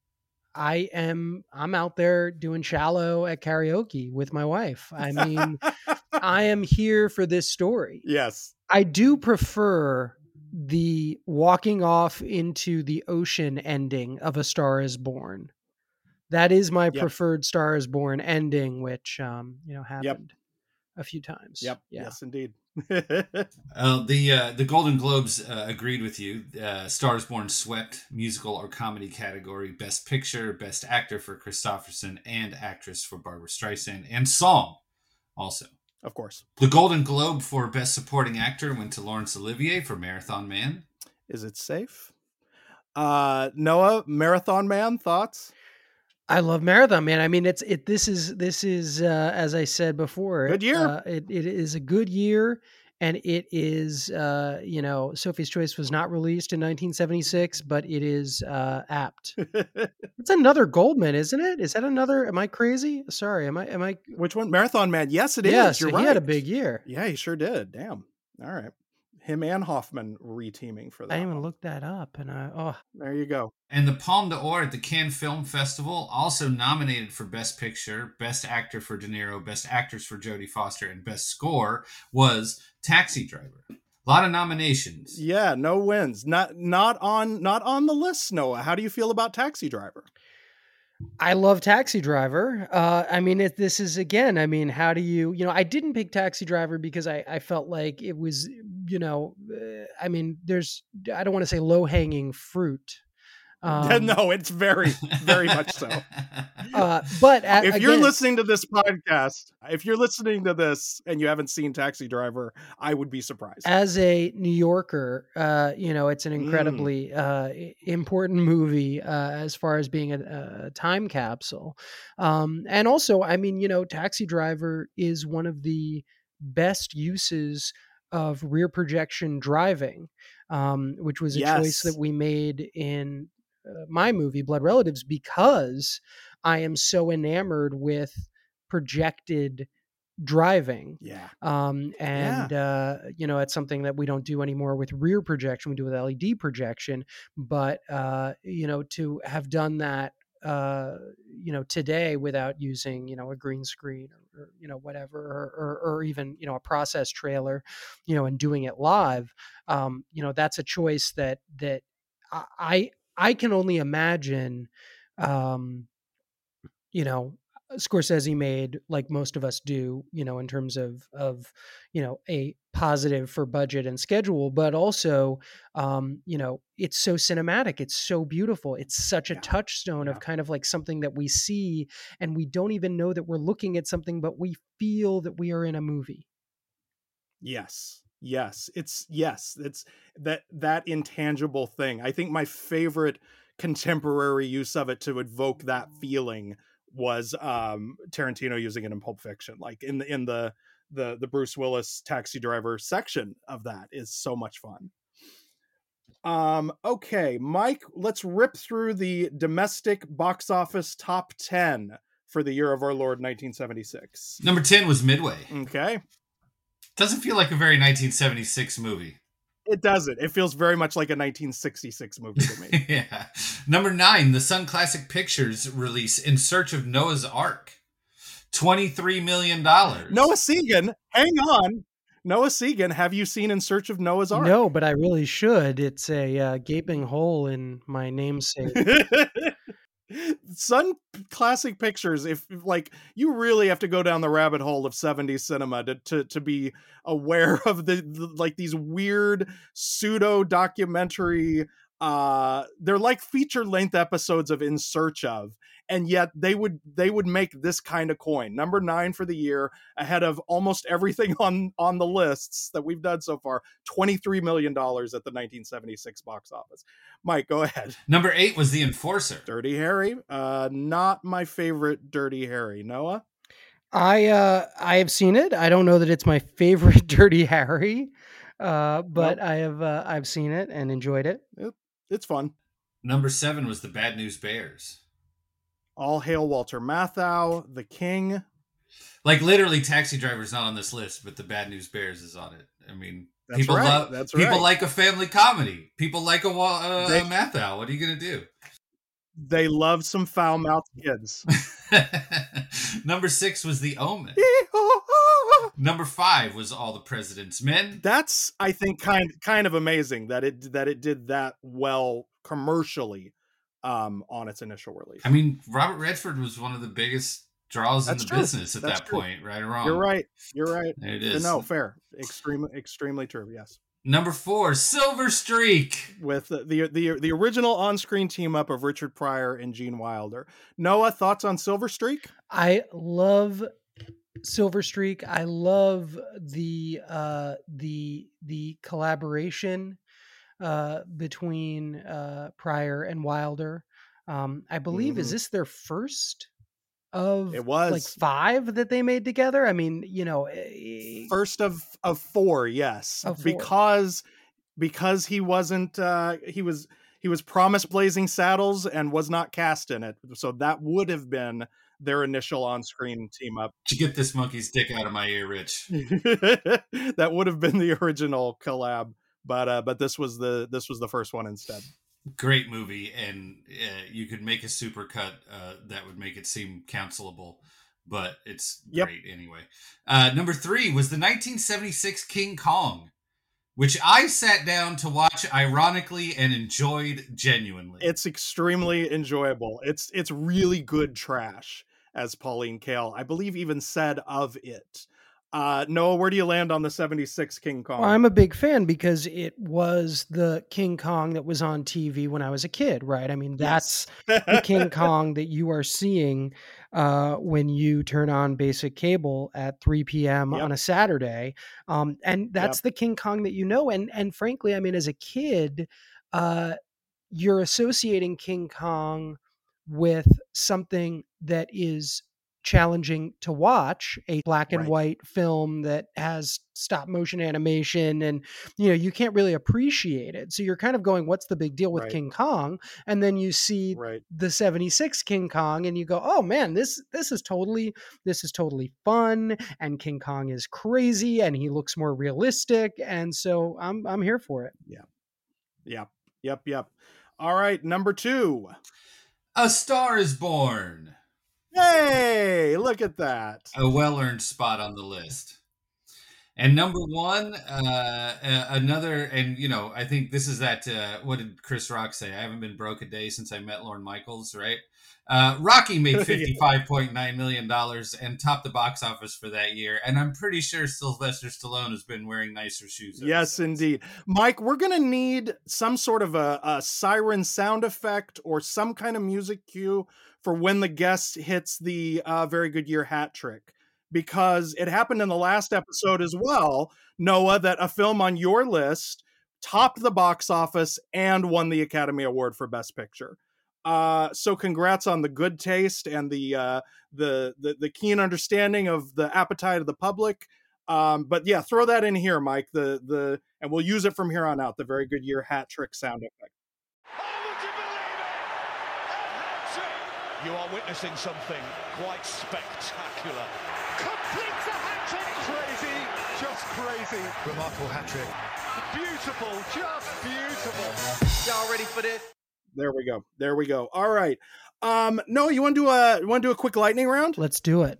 I am I'm out there doing shallow at karaoke with my wife. I mean, (laughs) I am here for this story. Yes. I do prefer the walking off into the ocean ending of A Star is Born. That is my Yep. preferred Star is Born ending, which um, you know, happened a few times. Yep. Yeah. Yes, indeed. (laughs) Uh, the uh, the Golden Globes uh, agreed with you. Uh, Stars Born swept musical or comedy category, Best Picture, Best Actor for Kristofferson, and Actress for Barbra Streisand, and Song also. Of course. The Golden Globe for Best Supporting Actor went to Laurence Olivier for Marathon Man. Is it safe? Uh Noah, Marathon Man, thoughts? I love marathon man. I mean, it's it. This is this is uh, as I said before. Good year. Uh, it it is a good year, and it is uh, you know Sophie's Choice was not released in 1976, but it is uh, apt. (laughs) it's another Goldman, isn't it? Is that another? Am I crazy? Sorry, am I? Am I? Which one? Marathon Man. Yes, it is. yeah, so You're right. he had a big year. Yeah, he sure did. Damn. All right. Him and Hoffman reteaming for that. didn't even looked that up, and I oh There you go. And the Palme d'Or at the Cannes Film Festival, also nominated for Best Picture, Best Actor for De Niro, Best Actress for Jodie Foster, and Best Score was Taxi Driver. A lot of nominations. Yeah, no wins. Not not on not on the list, Noah. How do you feel about Taxi Driver? I love Taxi Driver. Uh, I mean, this is again. I mean, how do you? You know, I didn't pick Taxi Driver because I, I felt like it was. You know, uh, I mean, there's. I don't want to say low hanging fruit. Um, (laughs) no, it's very, very much so. (laughs) uh, but a- if you're again- listening to this podcast, if you're listening to this and you haven't seen Taxi Driver, I would be surprised. as a New Yorker, uh, you know, it's an Mm. incredibly uh, important movie uh, as far as being a, a time capsule. Um, and also, I mean, you know, Taxi Driver is one of the best uses of rear projection driving, um, which was a choice that we made in my movie, Blood Relatives, because I am so enamored with projected driving Yeah. um and uh you know it's something that we don't do anymore with rear projection we do with led projection but uh you know to have done that uh you know today without using you know a green screen or, or you know whatever or, or or even you know a process trailer you know and doing it live um you know that's a choice that that i i can only imagine um you know Scorsese made like most of us do, you know, in terms of of you know a positive for budget and schedule, but also um, you know it's so cinematic, it's so beautiful, it's such a touchstone of kind of like something that we see and we don't even know that we're looking at something, but we feel that we are in a movie. Yes. Yes. It's yes. It's that that intangible thing. I think my favorite contemporary use of it to evoke that feeling was um Tarantino using it in Pulp Fiction. Like in the in the the the Bruce Willis taxi driver section of that is so much fun. Um okay, Mike, let's rip through the domestic box office top 10 for the year of our Lord 1976. Number 10 was Midway. Okay. Doesn't feel like a very 1976 movie. It doesn't. It feels very much like a 1966 movie to me. (laughs) yeah. Number nine, the Sunn Classic Pictures release In Search of Noah's Ark. $23 million. Noah Segan, hang on. Noah Segan, have you seen In Search of Noah's Ark? No, but I really should. It's a uh, gaping hole in my namesake. (laughs) Sunn Classic Pictures, if like you really have to go down the rabbit hole of 70s cinema to to, to be aware (laughs) of the, the like these weird pseudo documentary uh they're like feature length episodes of in search of and yet they would they would make this kind of coin number nine for the year ahead of almost everything (laughs) on on the lists that we've done so far 23 million dollars at the 1976 box office mike go ahead (laughs) Number eight was The Enforcer. dirty harry uh not my favorite dirty harry noah I uh I have seen it. I don't know that it's my favorite (laughs) Dirty Harry, uh, but I have uh, I've seen it and enjoyed it. It, it's fun. Number seven was The Bad News Bears. All hail walter matthau the king Like literally, Taxi Driver's not on this list, but The Bad News Bears is on it. I mean, That's people right, love that's people right. like a family comedy. People like a, uh, They- a Matthau. What are you gonna do? They love some foul mouthed kids. (laughs) Number six was The Omen. Number five was All the President's Men. That's I think kind kind of amazing that it that it did that well commercially um on its initial release. I mean, Robert Redford was one of the biggest draws That's in the true. business at That's that true. point, right or wrong. You're right. You're right. There it Uh. No, fair. Extremely extremely true. Yes. Number four, Silver Streak. With the, the the the original on-screen team up of Richard Pryor and Gene Wilder. Noah, thoughts on Silver Streak? I love Silver Streak. I love the uh the the collaboration uh between uh Pryor and Wilder. Um I believe is Mhm. this their first of It was. like five that they made together? I mean, you know, eh, First of of four, yes. Of four. Because because he wasn't uh he was he was promised Blazing Saddles and was not cast in it. So that would have been their initial on-screen team up. To get this monkey's dick out of my ear, Rich? (laughs) that would have been the original collab, but uh but this was the this was the first one instead. Great movie, and uh, you could make a supercut uh, that would make it seem counselable, but it's Yep. great anyway. Uh, number three was the 1976 King Kong, which I sat down to watch ironically and enjoyed genuinely. It's extremely enjoyable. It's it's really good trash, as Pauline Kael, I believe, even said of it. Uh Noah, where do you land on the 76 King Kong? Well, I'm a big fan because it was the King Kong that was on TV when I was a kid, right? I mean, that's the (laughs) King Kong that you are seeing uh, when you turn on basic cable at 3 p.m. Yep. on a Saturday, um, and that's the King Kong that you know. And and frankly, I mean, as a kid, uh, you're associating King Kong with something that is challenging to watch a black and Right. white film that has stop motion animation and you know you can't really appreciate it so you're kind of going what's the big deal with Right. king kong and then you see Right. the 76 king kong and you go oh man this this is totally this is totally fun and king kong is crazy and he looks more realistic and so i'm i'm here for it Yeah. Yep. Yep. Yep. All right, number two. A Star is Born, Hey, look at that. a well earned spot on the list. And number one, uh, uh, another, and you know, I think this is that. Uh, what did Chris Rock say? I haven't been broke a day since I met Lorne Michaels, right? Uh, Rocky made (laughs) fifty-five point nine million dollars and topped the box office for that year. And I'm pretty sure Sylvester Stallone has been wearing nicer shoes. Yes, since. indeed. Mike, we're going to need some sort of a, a siren sound effect or some kind of music cue for when the guest hits the uh, very good year hat trick. Because it happened in the last episode as well, Noah, that a film on your list topped the box office and won the Academy Award for Best Picture. Uh, so congrats on the good taste and the, uh, the the the keen understanding of the appetite of the public. Um, but yeah, throw that in here, Mike. The the and we'll use it from here on out. The very good year hat trick sound effect. You are witnessing something quite spectacular. Completes a hat trick. Crazy, just crazy. Remarkable hat trick. Beautiful, just beautiful. Y'all ready for this? There we go. There we go. All right. Um, no, you want to do a you want to do a quick lightning round? let's do it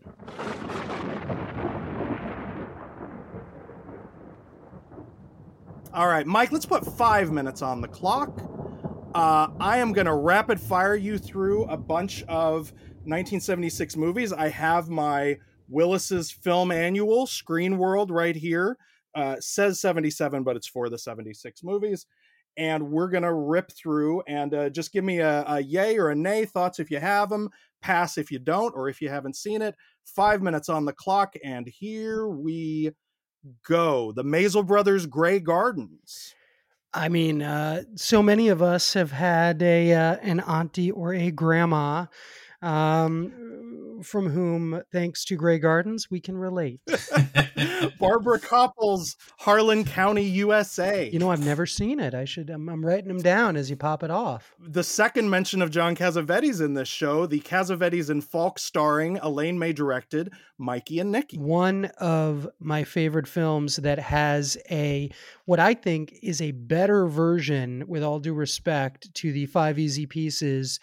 All right, Mike. Let's put five minutes on the clock. Uh, I am going to rapid fire you through a bunch of 1976 movies. I have my Willis's Film Annual, Screen World, right here. Uh, says 77, but it's for the 76 movies. And we're going to rip through and uh, just give me a, a yay or a nay thoughts if you have them, pass if you don't, or if you haven't seen it. Five minutes on the clock. And here we go. The Maysles Brothers Grey Gardens. I mean, uh, so many of us have had a uh, an auntie or a grandma um, from whom, thanks to Grey Gardens, we can relate. (laughs) Barbara Kopple's Harlan County, USA. You know, I've never seen it. I should. I'm, I'm writing them down as you pop it off. the second mention of John Cassavetes in this show, the Cassavetes and Falk starring, Elaine May directed, Mikey and Nicky. One of my favorite films that has a what I think is a better version, with all due respect to the Five Easy Pieces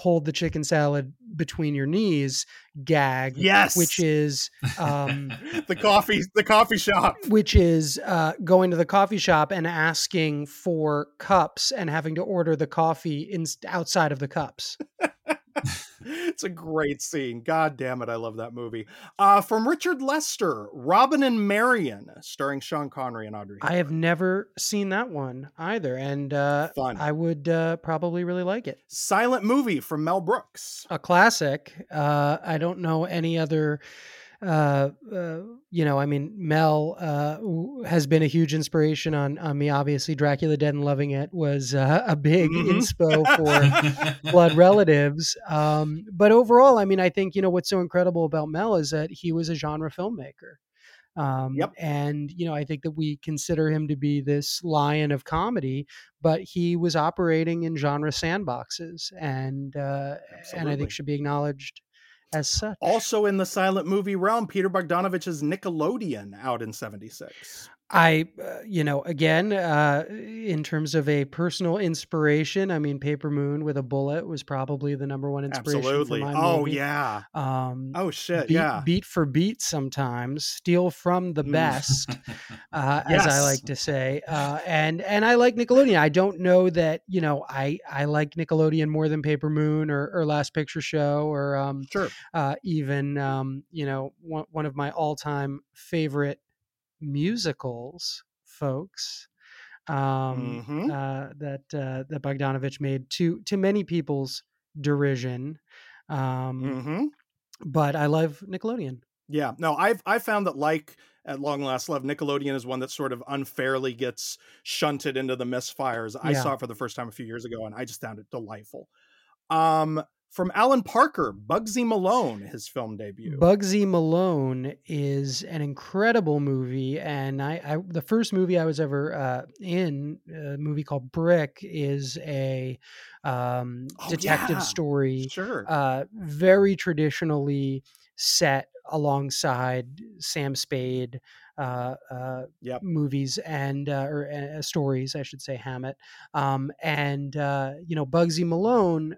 hold the chicken salad between your knees gag. Yes. which is um, (laughs) the coffee the coffee shop. which is uh, going to the coffee shop and asking for cups and having to order the coffee in, outside of the cups. (laughs) it's a great scene. God damn it, I love that movie. Uh, from Richard Lester, Robin and Marian, starring Sean Connery and Audrey. I have never seen that one either, and uh, Fun. I would uh, probably really like it. Silent movie from Mel Brooks. A classic. Uh, I don't know any other. Uh, uh, you know, I mean, Mel uh, has been a huge inspiration on on me. Obviously, Dracula Dead and Loving It was uh, a big Mhm. inspo for (laughs) Blood Relatives. Um, but overall, I mean, I think you know what's so incredible about Mel is that he was a genre filmmaker. Um, Yep. And, you know, I think that we consider him to be this lion of comedy, but he was operating in genre sandboxes and, uh, and I think should be acknowledged as such. Also in the silent movie realm, Peter Bogdanovich's Nickelodeon out in 76. I, uh, you know, again, uh, in terms of a personal inspiration, I mean, Paper Moon with a bullet was probably the number one inspiration. Absolutely. Oh, movie. yeah. Um, Oh, shit. beat, yeah. beat for beat sometimes steal from the Mm. best uh, as i like to say uh, and and i like nickelodeon i don't know that you know i i like nickelodeon more than paper moon or, or last picture show or um Sure. uh, even um you know one, one of my all-time favorite musicals folks um Mhm. uh that uh that bogdanovich made to to many people's derision um hmm but I love Nickelodeon. Yeah. No, I've I found that like at long last love, Nickelodeon is one that sort of unfairly gets shunted into the misfires. I Yeah. saw it for the first time a few years ago and I just found it delightful. Um from Alan Parker, Bugsy Malone, his film debut. Bugsy Malone is an incredible movie, and I, I the first movie I was ever uh, in, a movie called Brick, is a um, Oh, detective yeah. story, Sure. uh, very traditionally set alongside Sam Spade. Uh, uh, Yep. movies and uh, or uh, stories, I should say, Hammett, um, and uh, you know Bugsy Malone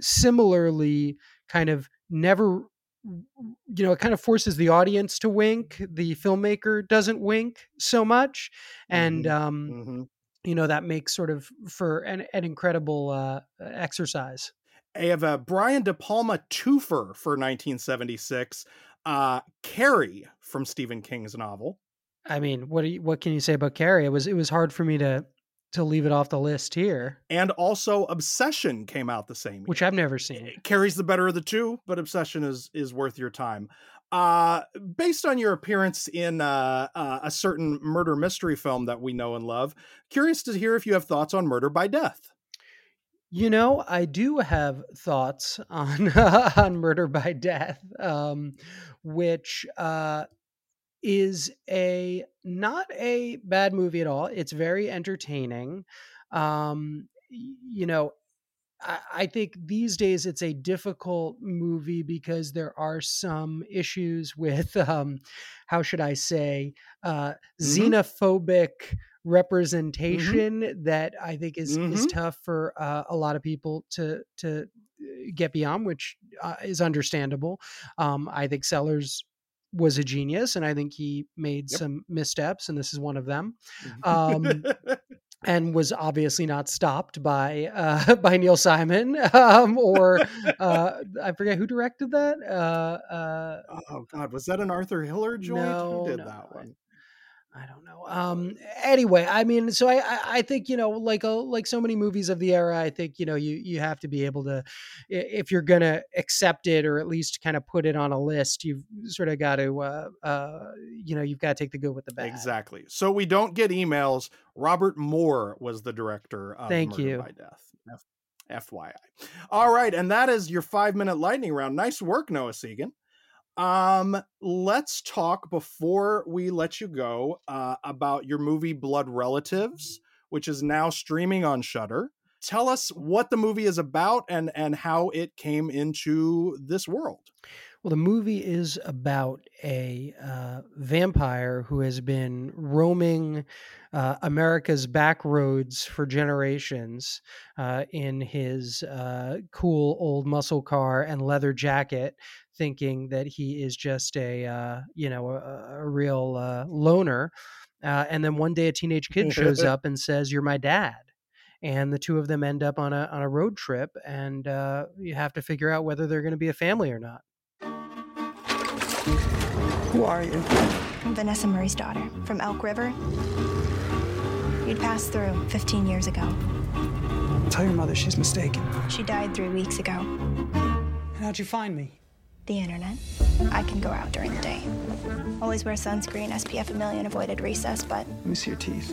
similarly kind of never you know it kind of forces the audience to wink the filmmaker doesn't wink so much and Mhm. um Mhm. you know that makes sort of for an, an incredible uh exercise I have a Brian De Palma twofer for 1976. Uh, Carrie from Stephen King's novel. i mean what do you, what can you say about carrie it was it was hard for me to to leave it off the list here And also Obsession came out the same year. which i've never seen It Carrie's the better of the two, but Obsession is is worth your time. Uh, based on your appearance in uh, uh, a certain murder mystery film that we know and love, curious to hear if you have thoughts on Murder by Death. You know, I do have thoughts (laughs) on on Murder by Death, um, which uh, is a not a bad movie at all. It's very entertaining. Um, you know, I, I think these days it's a difficult movie because there are some issues with (laughs) um, how should I say uh, Mhm. xenophobic representation that I think is is Mhm. tough for uh, a lot of people to to uh, get beyond, which uh, is understandable. Um, I think Sellers was a genius, and I think he made Yep. some missteps, and this is one of them. Um, (laughs) and was obviously not stopped by uh, (laughs) by Neil Simon (laughs) um, or uh, I forget who directed that. Uh, uh, oh God, was that an Arthur Hiller joint? No, Who did no, that one? I don't know. Um, anyway, I mean, so I, I, think you know, like a, like so many movies of the era, I think you know, you you have to be able to, if you're gonna accept it or at least kind of put it on a list, you've sort of got to, uh, uh, you know, you've got to take the good with the bad. Exactly. So we don't get emails. Robert Moore was the director of Thank Murder you. by Death. F- FYI. All right, and that is your five minute lightning round. Nice work, Noah Segan. Um, let's talk before we let you go uh, about your movie Blood Relatives, which is now streaming on Shudder. Tell us what the movie is about and and how it came into this world. Well, the movie is about a uh, vampire who has been roaming uh, America's back roads for generations uh, in his uh, cool old muscle car and leather jacket, thinking that he is just a uh, you know a, a real uh, loner. and then one day, a teenage kid shows (laughs) up and says, "You're my dad." and the two of them end up on a on a road trip, and uh, you have to figure out whether they're going to be a family or not. Who are you? I'm Vanessa Murray's daughter from Elk River. You'd passed through 15 years ago. Tell your mother she's mistaken. She died three weeks ago. How'd you find me? The internet. I can go out during the day. Always wear sunscreen, SPF a million, avoided recess, but. Let me see your teeth.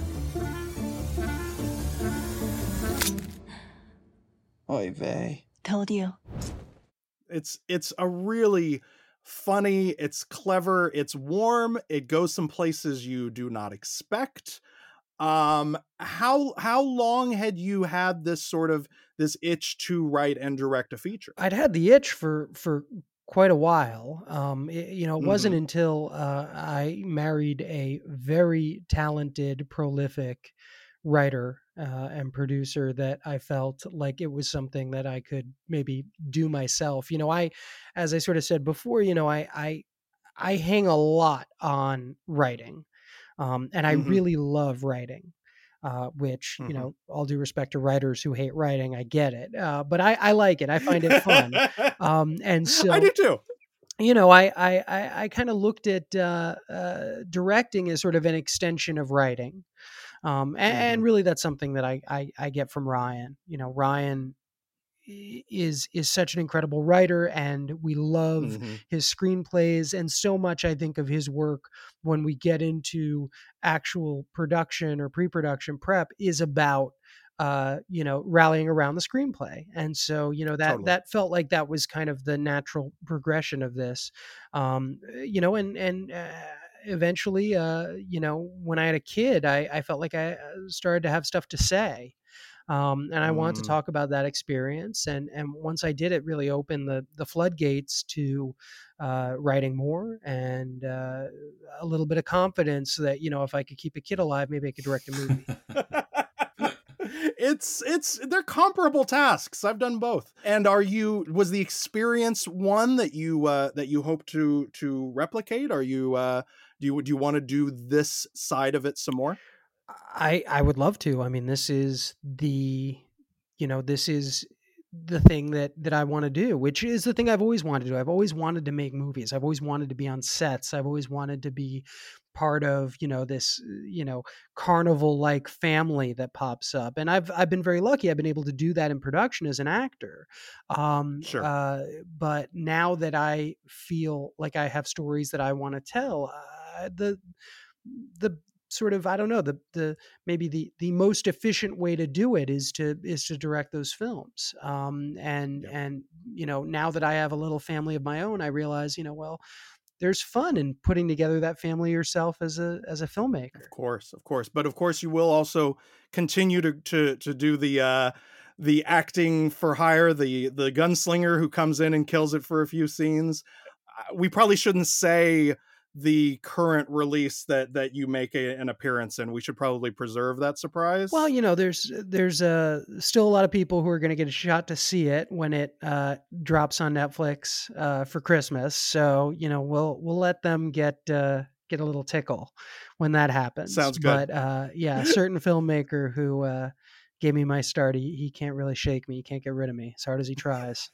Oy vey. Told you. It's it's a really funny, it's clever, it's warm, it goes some places you do not expect. Um how how long had you had this sort of this itch to write and direct a feature? I'd had the itch for for quite a while. Um, it, you know, it wasn't Mhm. until uh, I married a very talented, prolific writer uh, and producer that I felt like it was something that I could maybe do myself. You know, I, as I sort of said before, you know, I I I hang a lot on writing, um, and I Mhm. really love writing. Uh, which you Mhm. know, all due respect to writers who hate writing, I get it, uh, but I, I like it. I find it fun, (laughs) um, and so I do too. you know, I I I, I kind of looked at uh, uh, directing as sort of an extension of writing, um, a- and, Mhm. really that's something that I, I I get from Ryan. You know, Ryan is is such an incredible writer, and we love Mhm. his screenplays and so much. I think of his work when we get into actual production or pre-production prep is about uh you know rallying around the screenplay and so you know that Totally. that felt like that was kind of the natural progression of this um uh, you know and and uh, eventually uh you know when i had a kid i i felt like i uh, started to have stuff to say um and i wanted to Mm. talk about that experience and and once i did it really opened the the floodgates to uh writing more and uh a little bit of confidence that you know if i could keep a kid alive maybe i could direct a movie (laughs) it's it's they're comparable tasks. I've done both. And are you was the experience one that you uh that you hope to to replicate? Are you uh do you do you want to do this side of it some more? I I would love to. I mean, this is the you know, this is the thing that that I want to do, which is the thing I've always wanted to do. I've always wanted to make movies. I've always wanted to be on sets. I've always wanted to be part of, you know, this, you know, carnival like family that pops up. And I've I've been very lucky. I've been able to do that in production as an actor. Um Sure. uh but now that I feel like I have stories that I want to tell, uh, the the sort of I don't know the the maybe the the most efficient way to do it is to is to direct those films. Um, and and you know now that I have a little family of my own, I realize you know well there's fun in putting together that family yourself as a as a filmmaker. Of course, of course. But of course you will also continue to to to do the uh the acting for hire, the the gunslinger who comes in and kills it for a few scenes. Uh, We probably shouldn't say the current release that that you make a, an appearance in. We should probably preserve that surprise. Well, you know, there's there's uh, still a lot of people who are going to get a shot to see it when it uh, drops on Netflix uh, for Christmas. So you know, we'll we'll let them get uh, get a little tickle when that happens. Sounds good. But uh, yeah, a (laughs) certain filmmaker who uh, gave me my start, he, he can't really shake me. He can't get rid of me as hard as he tries.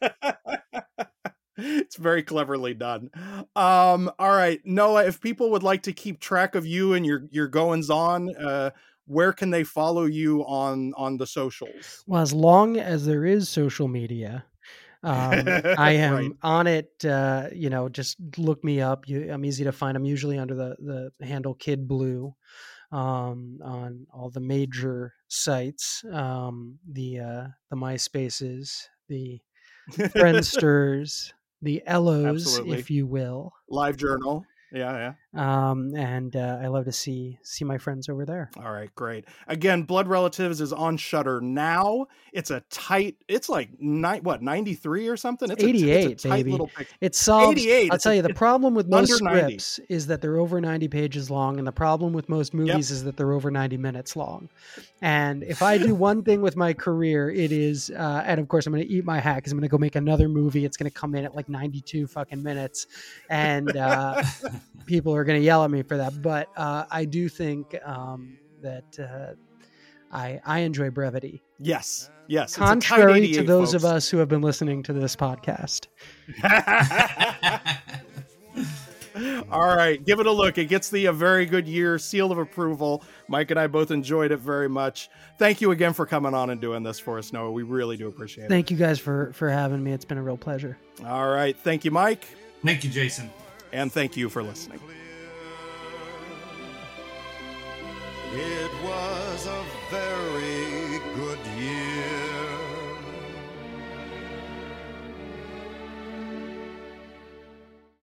It's very cleverly done. Um, all right, Noah. If people would like to keep track of you and your your goings on, uh, where can they follow you on on the socials? Well, as long as there is social media, um, (laughs) I am Right. on it. Uh, you know, just look me up. You, I'm easy to find. I'm usually under the the handle Kid Blue um, on all the major sites, um, the uh, the MySpaces, the (laughs) Friendsters, the Ellos, Absolutely. if you will. Live Journal. Yeah, yeah. Um, and uh, I love to see see my friends over there. All right, great. Again, Blood Relatives is on Shudder now. It's a tight. It's like ni- what ninety three or something. It's eighty A, it's a tight baby. little pic- It solves. 88. I'll It's tell you, the problem with most under 90. scripts is that they're over ninety pages long, and the problem with most movies is that they're over ninety minutes long. And if I do (laughs) one thing with my career, it is, uh, and of course I'm going to eat my hat because I'm going to go make another movie. It's going to come in at like ninety two fucking minutes, and uh, (laughs) people are going to yell at me for that. But uh, I do think um, that uh, I I enjoy brevity. Yes, yes. it's a tight Contrary to 88, those of us who have been listening to this podcast. (laughs) All right, give it a look. It gets the a very good year seal of approval. Mike and I both enjoyed it very much. Thank you again for coming on and doing this for us, Noah. We really do appreciate it. Thank you guys for for having me. It's been a real pleasure. All right, thank you, Mike. Thank you, Jason. And thank you for listening. It was a very